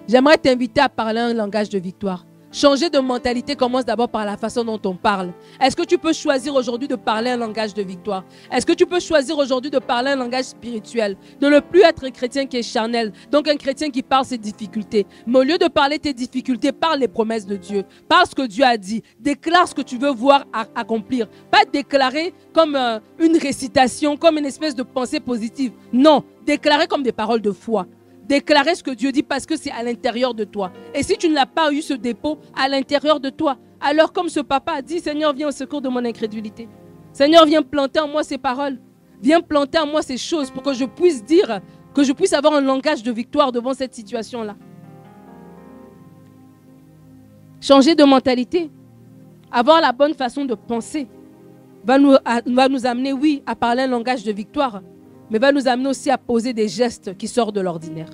J'aimerais t'inviter à parler un langage de victoire. Changer de mentalité commence d'abord par la façon dont on parle. Est-ce que tu peux choisir aujourd'hui de parler un langage de victoire? Est-ce que tu peux choisir aujourd'hui de parler un langage spirituel? Ne plus être un chrétien qui est charnel, donc un chrétien qui parle ses difficultés. Mais au lieu de parler tes difficultés, parle les promesses de Dieu. Parle ce que Dieu a dit. Déclare ce que tu veux voir accomplir. Pas déclarer comme euh, une récitation, comme une espèce de pensée positive. Non, déclarer comme des paroles de foi. Déclarer ce que Dieu dit parce que c'est à l'intérieur de toi. Et si tu n'as pas eu ce dépôt à l'intérieur de toi, alors comme ce papa a dit, Seigneur, viens au secours de mon incrédulité. Seigneur, viens planter en moi ces paroles. Viens planter en moi ces choses pour que je puisse dire, que je puisse avoir un langage de victoire devant cette situation-là. Changer de mentalité, avoir la bonne façon de penser, va nous, va nous amener, oui, à parler un langage de victoire, mais va nous amener aussi à poser des gestes qui sortent de l'ordinaire.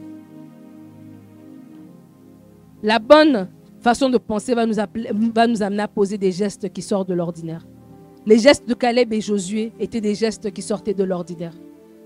La bonne façon de penser va nous, amener à poser des gestes qui sortent de l'ordinaire. Les gestes de Caleb et Josué étaient des gestes qui sortaient de l'ordinaire.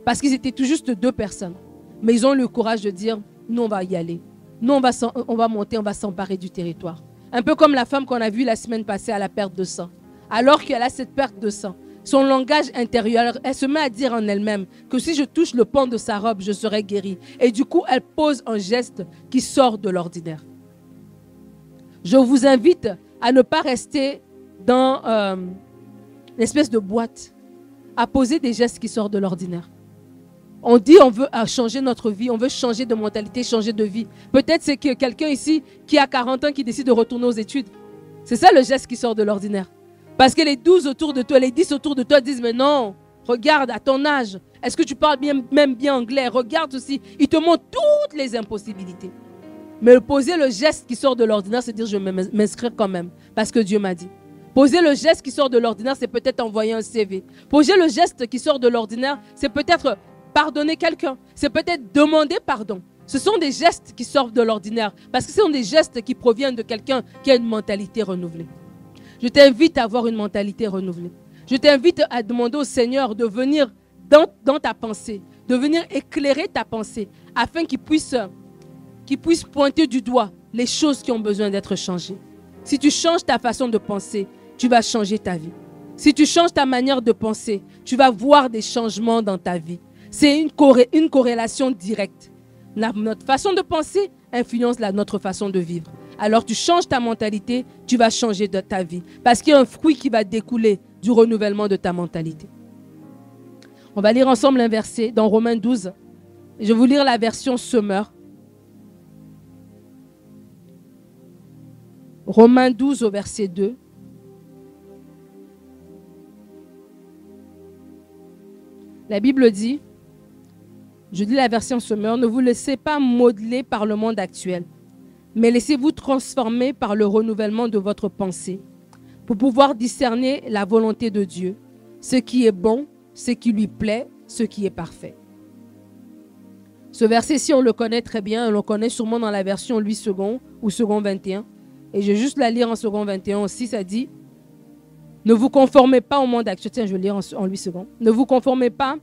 Parce qu'ils étaient tout juste deux personnes. Mais ils ont le courage de dire, nous on va y aller. Nous on va monter, on va s'emparer du territoire. Un peu comme la femme qu'on a vue la semaine passée à la perte de sang. Alors qu'elle a cette perte de sang, son langage intérieur, elle se met à dire en elle-même que si je touche le pont de sa robe, je serai guérie. Et du coup, elle pose un geste qui sort de l'ordinaire. Je vous invite à ne pas rester dans euh, l'espèce de boîte, à poser des gestes qui sortent de l'ordinaire. On dit on veut changer notre vie, on veut changer de mentalité, changer de vie. Peut-être c'est que quelqu'un ici qui a 40 ans qui décide de retourner aux études. C'est ça le geste qui sort de l'ordinaire. Parce que les 12 autour de toi, les 10 autour de toi disent, mais non, regarde à ton âge, est-ce que tu parles bien, même bien anglais? Regarde aussi, ils te montrent toutes les impossibilités. Mais poser le geste qui sort de l'ordinaire, c'est dire, je vais m'inscrire quand même, parce que Dieu m'a dit. Poser le geste qui sort de l'ordinaire, c'est peut-être envoyer un CV. Poser le geste qui sort de l'ordinaire, c'est peut-être pardonner quelqu'un. C'est peut-être demander pardon. Ce sont des gestes qui sortent de l'ordinaire parce que ce sont des gestes qui proviennent de quelqu'un qui a une mentalité renouvelée. Je t'invite à avoir une mentalité renouvelée. Je t'invite à demander au Seigneur de venir dans, dans ta pensée, de venir éclairer ta pensée afin qu'il puisse, puisse pointer du doigt les choses qui ont besoin d'être changées. Si tu changes ta façon de penser, tu vas changer ta vie. Si tu changes ta manière de penser, tu vas voir des changements dans ta vie. C'est une, une corrélation directe. notre façon de penser influence la, notre façon de vivre. Alors tu changes ta mentalité, tu vas changer de ta vie. Parce qu'il y a un fruit qui va découler du renouvellement de ta mentalité. On va lire ensemble un verset dans Romains 12. Je vais vous lire la version Semeur. Romains 12 au verset 2. La Bible dit, je dis la version Semeur, ne vous laissez pas modeler par le monde actuel, mais laissez-vous transformer par le renouvellement de votre pensée pour pouvoir discerner la volonté de Dieu, ce qui est bon, ce qui lui plaît, ce qui est parfait. Ce verset-ci, on le connaît très bien, on le connaît sûrement dans la version 8 second ou second 21. Et je vais juste la lire en second 21 aussi, ça dit ne vous conformez pas au monde actuel. Tiens, je vais lire en 8 secondes. Ne vous conformez pas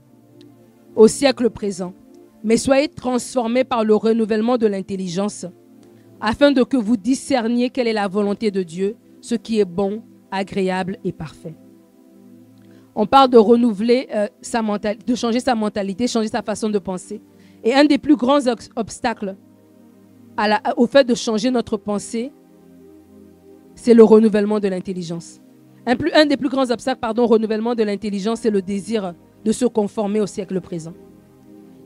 au siècle présent, mais soyez transformés par le renouvellement de l'intelligence, afin de que vous discerniez quelle est la volonté de Dieu, ce qui est bon, agréable et parfait. On parle de renouveler euh, sa mentalité, changer sa mentalité, changer sa façon de penser. Et un des plus grands obstacles au fait de changer notre pensée, c'est le renouvellement de l'intelligence. Un, des plus grands obstacles, pardon, au renouvellement de l'intelligence, c'est le désir de se conformer au siècle présent.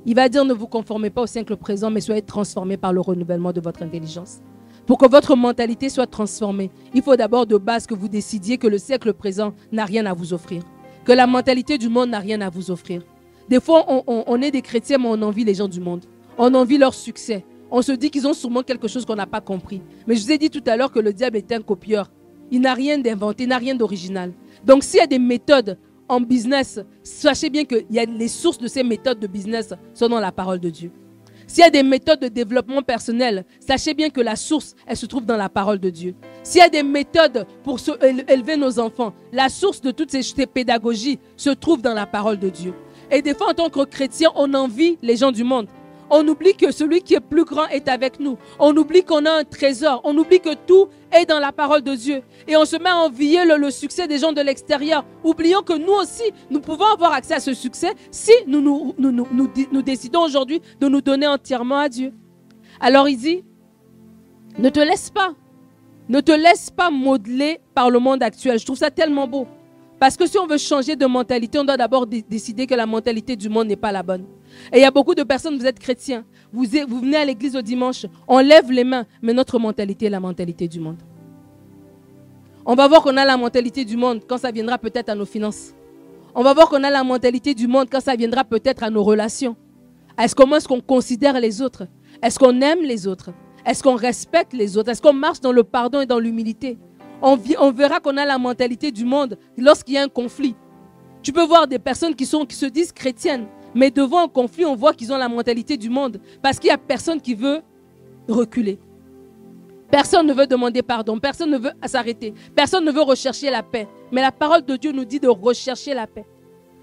Il va dire ne vous conformez pas au siècle présent, mais soyez transformés par le renouvellement de votre intelligence. Pour que votre mentalité soit transformée, il faut d'abord de base que vous décidiez que le siècle présent n'a rien à vous offrir, que la mentalité du monde n'a rien à vous offrir. Des fois, on, est des chrétiens, mais on envie les gens du monde. On envie leur succès. On se dit qu'ils ont sûrement quelque chose qu'on n'a pas compris. Mais je vous ai dit tout à l'heure que le diable est un copieur. Il n'a rien d'inventé, il n'a rien d'original. Donc s'il y a des méthodes en business, sachez bien que les sources de ces méthodes de business sont dans la parole de Dieu. S'il y a des méthodes de développement personnel, sachez bien que la source, elle se trouve dans la parole de Dieu. S'il y a des méthodes pour élever nos enfants, la source de toutes ces pédagogies se trouve dans la parole de Dieu. Et des fois, en tant que chrétien, on envie les gens du monde. On oublie que celui qui est plus grand est avec nous. On oublie qu'on a un trésor. On oublie que tout est dans la parole de Dieu. Et on se met à envier le, succès des gens de l'extérieur. Oublions que nous aussi, nous pouvons avoir accès à ce succès si nous, nous, nous, décidons aujourd'hui de nous donner entièrement à Dieu. Alors il dit, ne te laisse pas, ne te laisse pas modeler par le monde actuel. Je trouve ça tellement beau. Parce que si on veut changer de mentalité, on doit d'abord décider que la mentalité du monde n'est pas la bonne. Et il y a beaucoup de personnes, vous êtes chrétiens, vous, venez à l'église au dimanche, on lève les mains, mais notre mentalité est la mentalité du monde. On va voir qu'on a la mentalité du monde quand ça viendra peut-être à nos finances. On va voir qu'on a la mentalité du monde quand ça viendra peut-être à nos relations. Est-ce comment est-ce qu'on considère les autres? Est-ce qu'on aime les autres? Est-ce qu'on respecte les autres? Est-ce qu'on marche dans le pardon et dans l'humilité? On, on, verra qu'on a la mentalité du monde lorsqu'il y a un conflit. Tu peux voir des personnes qui, sont, qui se disent chrétiennes, mais devant un conflit, on voit qu'ils ont la mentalité du monde. Parce qu'il n'y a personne qui veut reculer. Personne ne veut demander pardon. Personne ne veut s'arrêter. Personne ne veut rechercher la paix. Mais la parole de Dieu nous dit de rechercher la paix.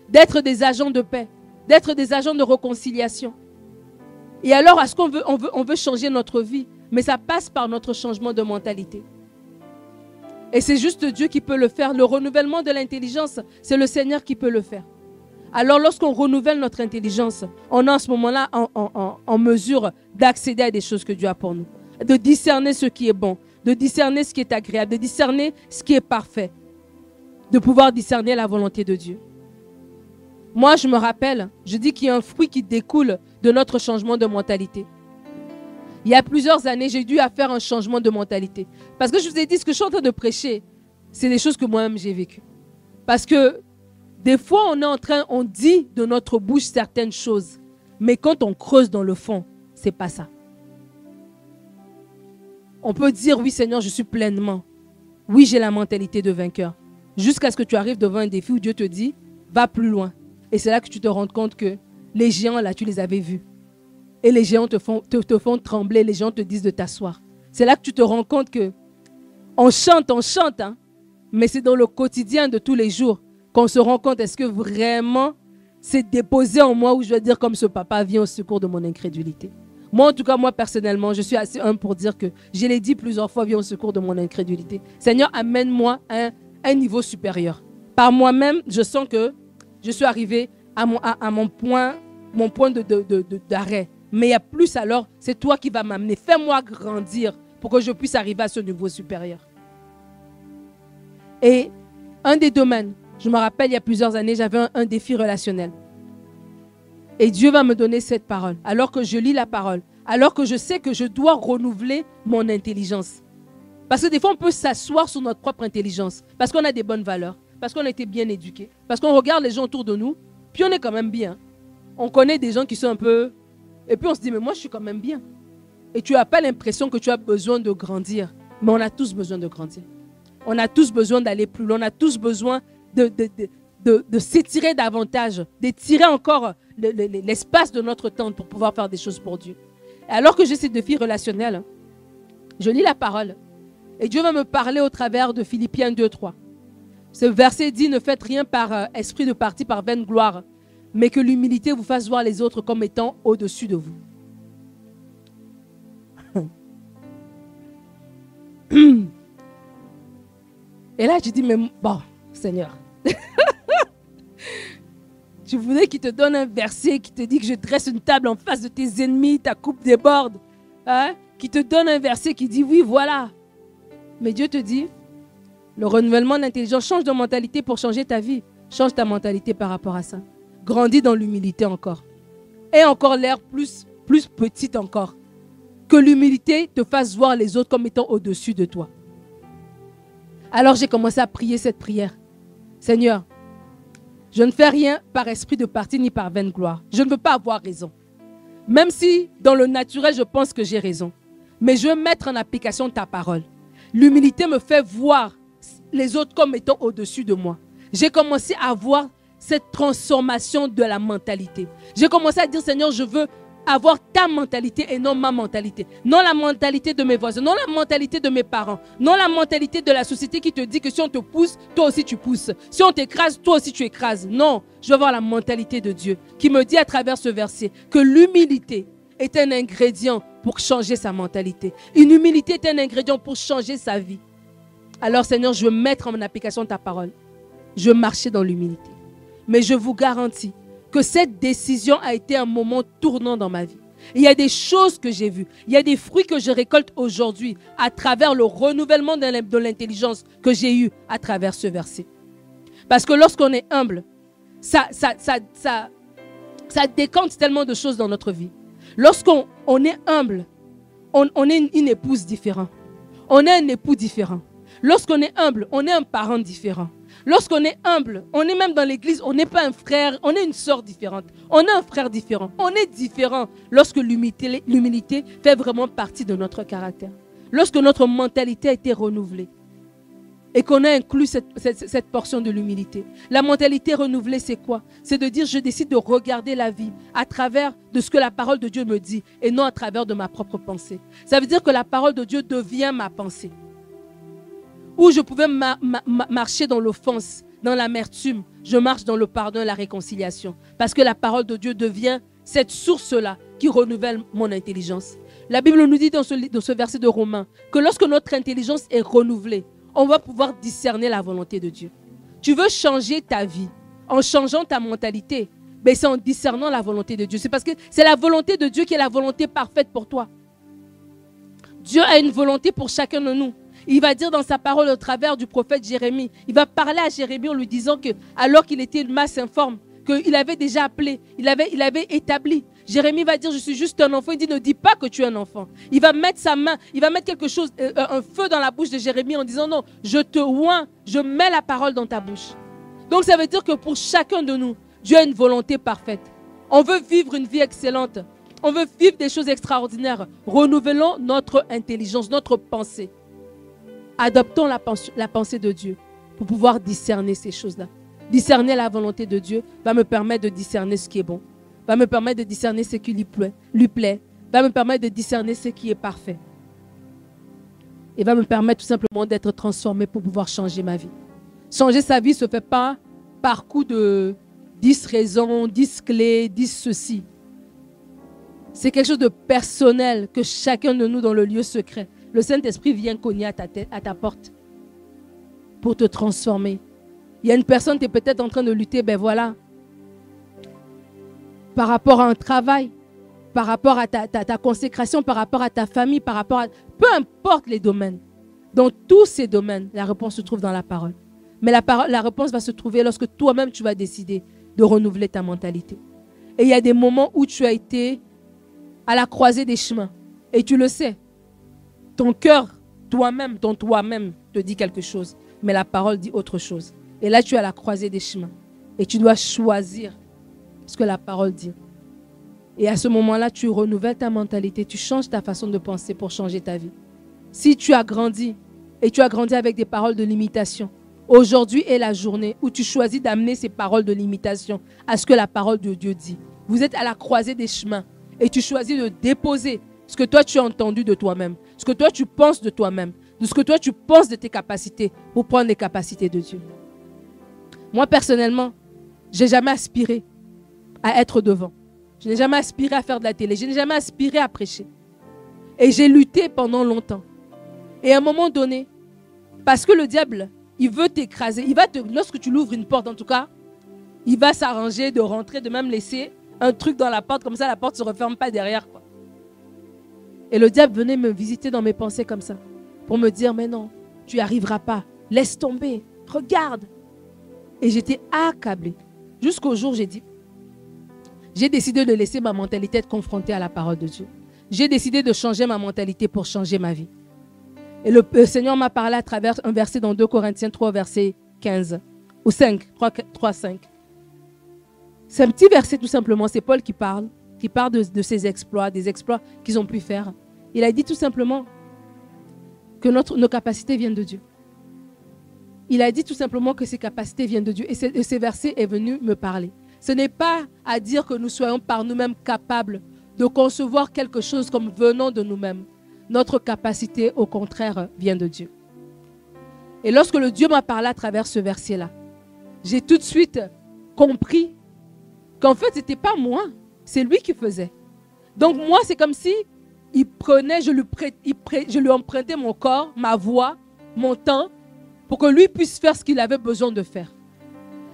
D'être des agents de paix. D'être des agents de réconciliation. Et alors, est-ce qu'on veut, on veut, on veut changer notre vie Mais ça passe par notre changement de mentalité. Et c'est juste Dieu qui peut le faire. Le renouvellement de l'intelligence, c'est le Seigneur qui peut le faire. Alors lorsqu'on renouvelle notre intelligence, on est en ce moment-là en, mesure d'accéder à des choses que Dieu a pour nous, de discerner ce qui est bon, de discerner ce qui est agréable, de discerner ce qui est parfait, de pouvoir discerner la volonté de Dieu. Moi, je me rappelle, je dis qu'il y a un fruit qui découle de notre changement de mentalité. Il y a plusieurs années, j'ai dû faire un changement de mentalité. Parce que je vous ai dit, ce que je suis en train de prêcher, c'est des choses que moi-même j'ai vécues. Parce que des fois, on est en train, on dit de notre bouche certaines choses, mais quand on creuse dans le fond, c'est pas ça. On peut dire oui Seigneur, je suis pleinement, Oui, j'ai la mentalité de vainqueur. Jusqu'à ce que tu arrives devant un défi où Dieu te dit, va plus loin. Et c'est là que tu te rends compte que les géants, là, tu les avais vus. Et les géants te font, te, font trembler, les gens te disent de t'asseoir. C'est là que tu te rends compte que on chante, on chante, hein, mais c'est dans le quotidien de tous les jours qu'on se rend compte, est-ce que vraiment c'est déposé en moi où je dois dire comme ce papa vient au secours de mon incrédulité? Moi, en tout cas, moi personnellement, je suis assez humble pour dire que je l'ai dit plusieurs fois, viens au secours de mon incrédulité. Seigneur, amène-moi à un, niveau supérieur. Par moi-même, je sens que je suis arrivé à mon, à, mon point, mon point de, d'arrêt. Mais il y a plus alors, c'est toi qui vas m'amener. Fais-moi grandir pour que je puisse arriver à ce niveau supérieur. Et un des domaines, je me rappelle il y a plusieurs années, j'avais un, défi relationnel. Et Dieu va me donner cette parole. Alors que je lis la parole, alors que je sais que je dois renouveler mon intelligence. Parce que des fois, on peut s'asseoir sur notre propre intelligence, parce qu'on a des bonnes valeurs, parce qu'on a été bien éduqués, parce qu'on regarde les gens autour de nous, puis on est quand même bien. On connaît des gens qui sont un peu... Et puis on se dit, mais moi, je suis quand même bien. Et tu n'as pas l'impression que tu as besoin de grandir. Mais on a tous besoin de grandir. On a tous besoin d'aller plus loin. On a tous besoin de, de, s'étirer davantage, d'étirer encore l'espace de notre temps pour pouvoir faire des choses pour Dieu. alors que j'ai ces défis relationnels, je lis la parole. Et Dieu va me parler au travers de Philippiens 2, 3. Ce verset dit, ne faites rien par euh, esprit de parti, par vaine gloire, mais que l'humilité vous fasse voir les autres comme étant au-dessus de vous. Et là, je dis, mais bon, Seigneur, tu voulais qu'il te donne un verset qui te dit que je dresse une table en face de tes ennemis, ta coupe déborde. Hein? Qui te donne un verset qui dit, oui, voilà. Mais Dieu te dit, le renouvellement d'intelligence change de mentalité pour changer ta vie. Change ta mentalité par rapport à ça. Grandis dans l'humilité encore. Et encore l'air plus, plus petite encore. Que l'humilité te fasse voir les autres comme étant au-dessus de toi. Alors j'ai commencé à prier cette prière. Seigneur, je ne fais rien par esprit de parti ni par vaine gloire. Je ne veux pas avoir raison. Même si dans le naturel, je pense que j'ai raison. Mais je veux mettre en application ta parole. L'humilité me fait voir les autres comme étant au-dessus de moi. J'ai commencé à voir cette transformation de la mentalité. J'ai commencé à dire, Seigneur, je veux avoir ta mentalité et non ma mentalité. Non la mentalité de mes voisins, non la mentalité de mes parents, non la mentalité de la société qui te dit que si on te pousse, toi aussi tu pousses. Si on t'écrase, toi aussi tu écrases. Non, je veux avoir la mentalité de Dieu qui me dit à travers ce verset que l'humilité est un ingrédient pour changer sa mentalité. Une humilité est un ingrédient pour changer sa vie. Alors Seigneur, je veux mettre en application ta parole. Je veux marcher dans l'humilité. Mais je vous garantis que cette décision a été un moment tournant dans ma vie. Il y a des choses que j'ai vues, il y a des fruits que je récolte aujourd'hui à travers le renouvellement de l'intelligence que j'ai eu à travers ce verset. Parce que lorsqu'on est humble, ça, décante tellement de choses dans notre vie. Lorsqu'on on est humble, on, est une épouse différente. On est un époux différent. Lorsqu'on est humble, on est un parent différent. Lorsqu'on est humble, on est même dans l'église, on n'est pas un frère, on est une sœur différente. On est un frère différent. On est différent lorsque l'humilité fait vraiment partie de notre caractère. Lorsque notre mentalité a été renouvelée et qu'on a inclus cette, cette portion de l'humilité. La mentalité renouvelée, c'est quoi? C'est de dire, je décide de regarder la vie à travers de ce que la parole de Dieu me dit et non à travers de ma propre pensée. Ça veut dire que la parole de Dieu devient ma pensée où je pouvais marcher dans l'offense, dans l'amertume, je marche dans le pardon et la réconciliation. Parce que la parole de Dieu devient cette source-là qui renouvelle mon intelligence. La Bible nous dit dans ce, dans ce verset de Romains que lorsque notre intelligence est renouvelée, on va pouvoir discerner la volonté de Dieu. Tu veux changer ta vie en changeant ta mentalité, mais c'est en discernant la volonté de Dieu. C'est parce que c'est la volonté de Dieu qui est la volonté parfaite pour toi. Dieu a une volonté pour chacun de nous. Il va dire dans sa parole au travers du prophète Jérémie, il va parler à Jérémie en lui disant que alors qu'il était une masse informe, qu'il avait déjà appelé, il avait, il avait établi. Jérémie va dire, je suis juste un enfant. Il dit, ne dis pas que tu es un enfant. Il va mettre sa main, il va mettre quelque chose, euh, euh, un feu dans la bouche de Jérémie en disant, non, je te oins, je mets la parole dans ta bouche. Donc ça veut dire que pour chacun de nous, Dieu a une volonté parfaite. On veut vivre une vie excellente. On veut vivre des choses extraordinaires. Renouvelons notre intelligence, notre pensée. Adoptons la, pensée de Dieu pour pouvoir discerner ces choses-là. Discerner la volonté de Dieu va me permettre de discerner ce qui est bon, va me permettre de discerner ce qui lui plaît, lui plaît, va me permettre de discerner ce qui est parfait. Et va me permettre tout simplement d'être transformé pour pouvoir changer ma vie. Changer sa vie ne se fait pas par coup de 10 raisons, 10 clés, 10 ceci. C'est quelque chose de personnel que chacun de nous dans le lieu secret. Le Saint-Esprit vient cogner à ta, porte pour te transformer. Il y a une personne qui est peut-être en train de lutter, ben voilà, par rapport à un travail, par rapport à ta, consécration, par rapport à ta famille, par rapport à... Peu importe les domaines. Dans tous ces domaines, la réponse se trouve dans la parole. Mais la, la réponse va se trouver lorsque toi-même tu vas décider de renouveler ta mentalité. Et il y a des moments où tu as été à la croisée des chemins. Et tu le sais. Ton cœur, toi-même, ton toi-même te dit quelque chose. Mais la parole dit autre chose. Et là, tu es à la croisée des chemins. Et tu dois choisir ce que la parole dit. Et à ce moment-là, tu renouvelles ta mentalité, tu changes ta façon de penser pour changer ta vie. Si tu as grandi et tu as grandi avec des paroles de limitation, aujourd'hui est la journée où tu choisis d'amener ces paroles de limitation à ce que la parole de Dieu dit. Vous êtes à la croisée des chemins et tu choisis de déposer ce que toi tu as entendu de toi-même, ce que toi tu penses de toi-même, de ce que toi tu penses de tes capacités pour prendre les capacités de Dieu. Moi personnellement, j'ai jamais aspiré à être devant. Je n'ai jamais aspiré à faire de la télé. Je n'ai jamais aspiré à prêcher. Et j'ai lutté pendant longtemps. Et à un moment donné, parce que le diable, il veut t'écraser. Il va lorsque tu l'ouvres une porte, en tout cas, il va s'arranger de rentrer, de même laisser un truc dans la porte, comme ça la porte ne se referme pas derrière. Quoi. Et le diable venait me visiter dans mes pensées comme ça, pour me dire, mais non, tu n'y pas. Laisse tomber. Regarde. Et j'étais accablée. Jusqu'au jour j'ai dit, j'ai décidé de laisser ma mentalité être confrontée à la parole de Dieu. J'ai décidé de changer ma mentalité pour changer ma vie. Et le, Seigneur m'a parlé à travers un verset dans 2 Corinthiens 3, verset 15 ou 5, 3, 3 5. C'est un petit verset tout simplement, c'est Paul qui parle, qui parle de, ses exploits, des exploits qu'ils ont pu faire. Il a dit tout simplement que notre, nos capacités viennent de Dieu. Il a dit tout simplement que ses capacités viennent de Dieu. Et, et ce verset est venu me parler. Ce n'est pas à dire que nous soyons par nous-mêmes capables de concevoir quelque chose comme venant de nous-mêmes. Notre capacité, au contraire, vient de Dieu. Et lorsque le Dieu m'a parlé à travers ce verset-là, j'ai tout de suite compris qu'en fait, ce n'était pas moi, c'est lui qui faisait. Donc moi, c'est comme si il prenait, je lui, empruntais mon corps, ma voix, mon temps, pour que lui puisse faire ce qu'il avait besoin de faire.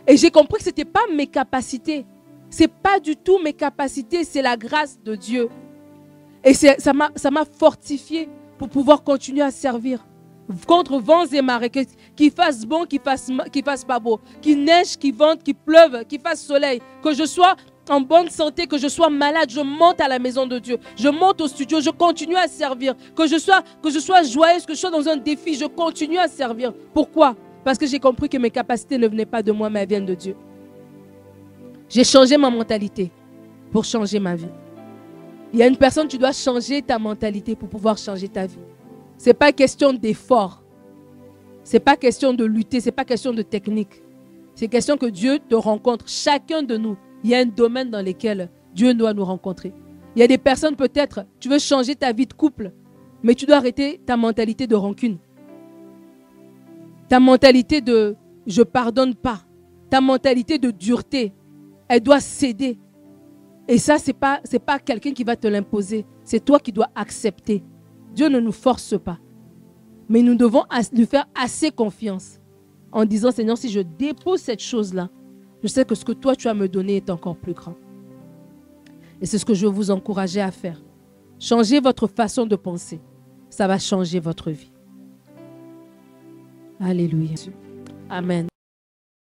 Et j'ai compris que ce n'était pas mes capacités. Ce n'est pas du tout mes capacités, c'est la grâce de Dieu. Et ça m'a fortifié pour pouvoir continuer à servir. Contre vents et marées, qu'il fasse bon, qu'il fasse, fasse pas beau, qu'il neige, qu'il vente, qu'il pleuve, qu'il fasse soleil, que je sois en bonne santé, que je sois malade, je monte à la maison de Dieu, je monte au studio, je continue à servir, que je sois, que joyeuse, que je sois dans un défi, je continue à servir. Pourquoi? Parce que j'ai compris que mes capacités ne venaient pas de moi, mais elles viennent de Dieu. J'ai changé ma mentalité pour changer ma vie. Il y a une personne, tu dois changer ta mentalité pour pouvoir changer ta vie. Ce n'est pas question d'effort. Ce n'est pas question de lutter. Ce n'est pas question de technique. C'est question que Dieu te rencontre. Chacun de nous, il y a un domaine dans lequel Dieu doit nous rencontrer. Il y a des personnes, peut-être, tu veux changer ta vie de couple, mais tu dois arrêter ta mentalité de rancune. Ta mentalité de je pardonne pas, ta mentalité de dureté, elle doit céder. Et ça, ce n'est pas, pas quelqu'un qui va te l'imposer. C'est toi qui dois accepter. Dieu ne nous force pas. Mais nous devons lui faire assez confiance en disant, Seigneur, si je dépose cette chose-là, je sais que ce que toi tu as me donné est encore plus grand. Et c'est ce que je veux vous encourager à faire. Changez votre façon de penser. Ça va changer votre vie. Alléluia. Amen.